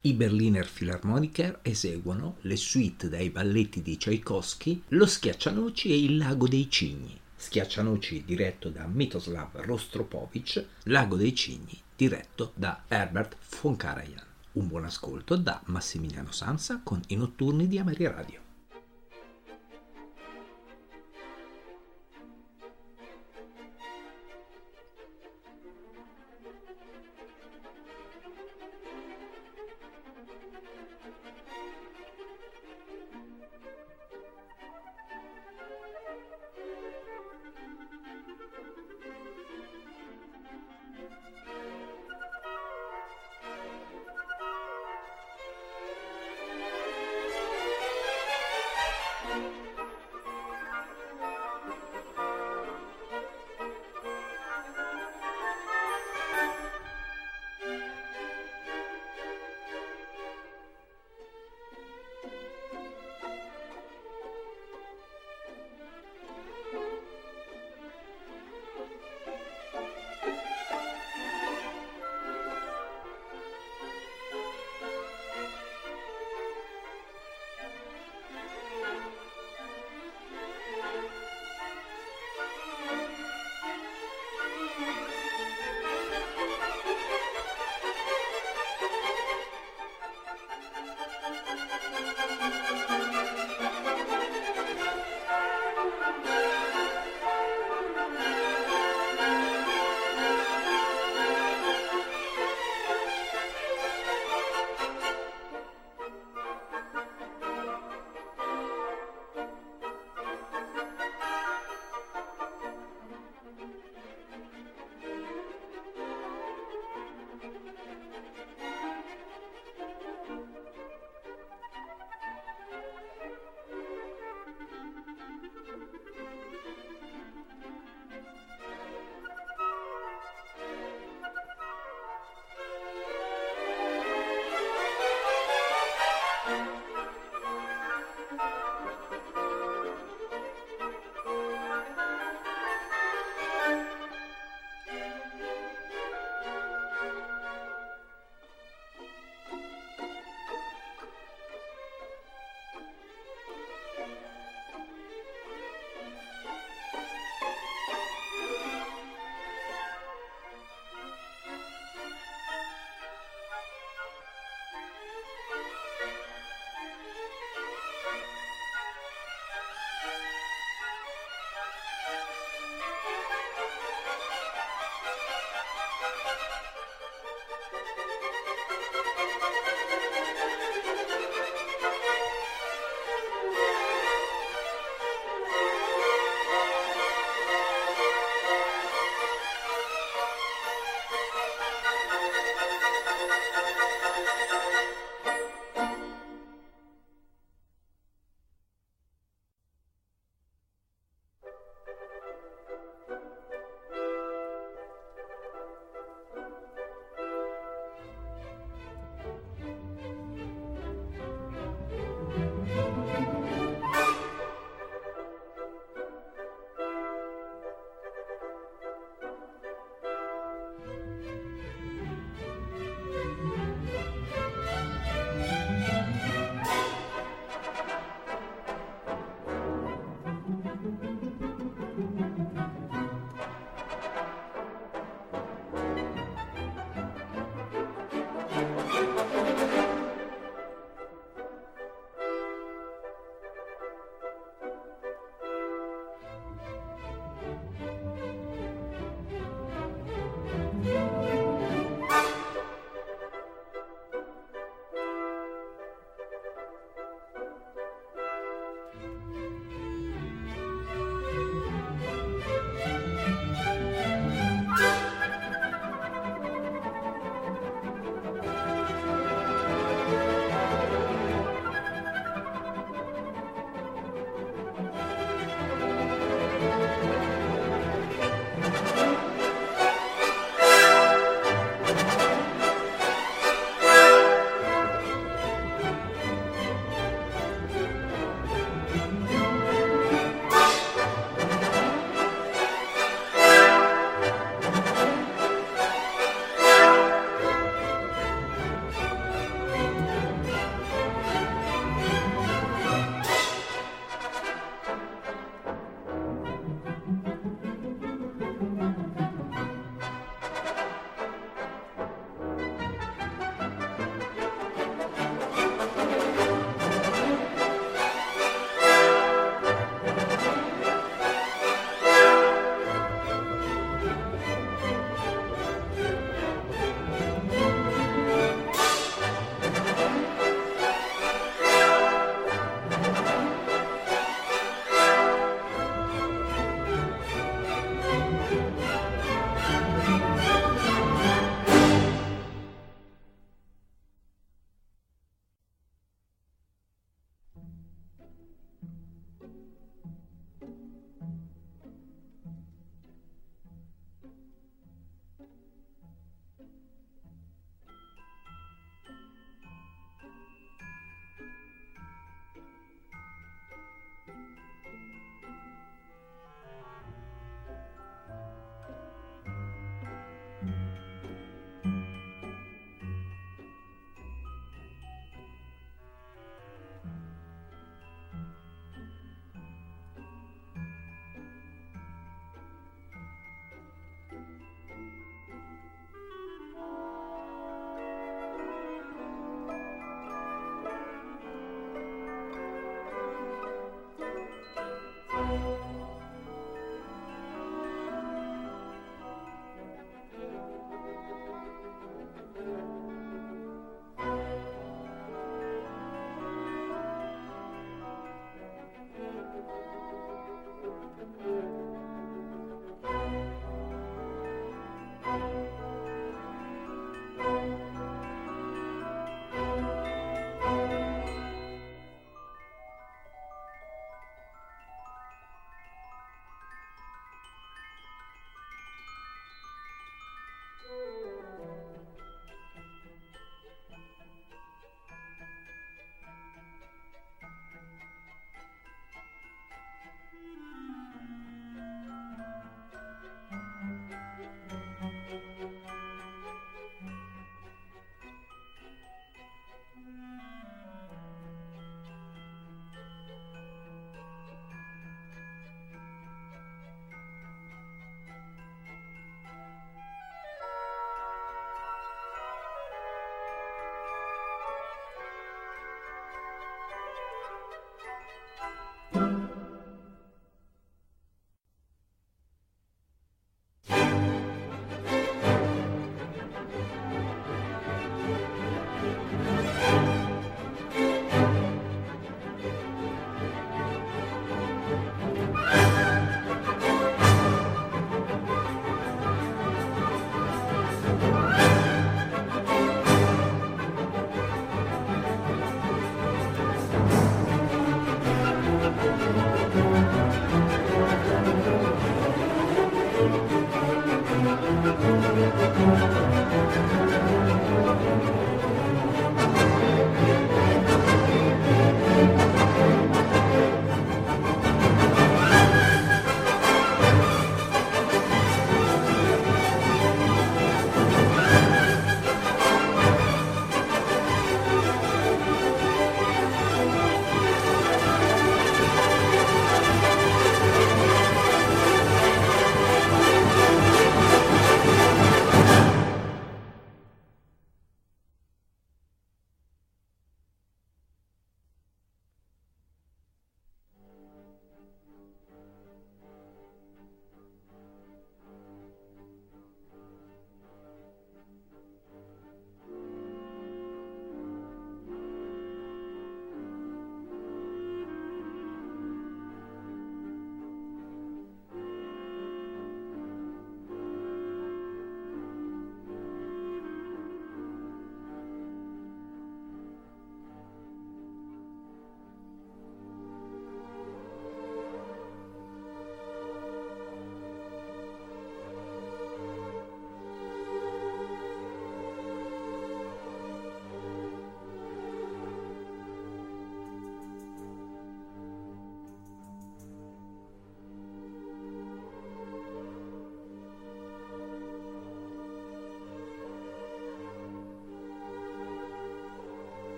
I Berliner Philharmoniker eseguono le suite dai balletti di Tchaikovsky, Lo Schiaccianoci e Il Lago dei Cigni. Schiaccianoci diretto da Mitoslav Rostropovich, Lago dei Cigni diretto da Herbert von Karajan. Un buon ascolto da Massimiliano Sansa con i notturni di Ameria Radio.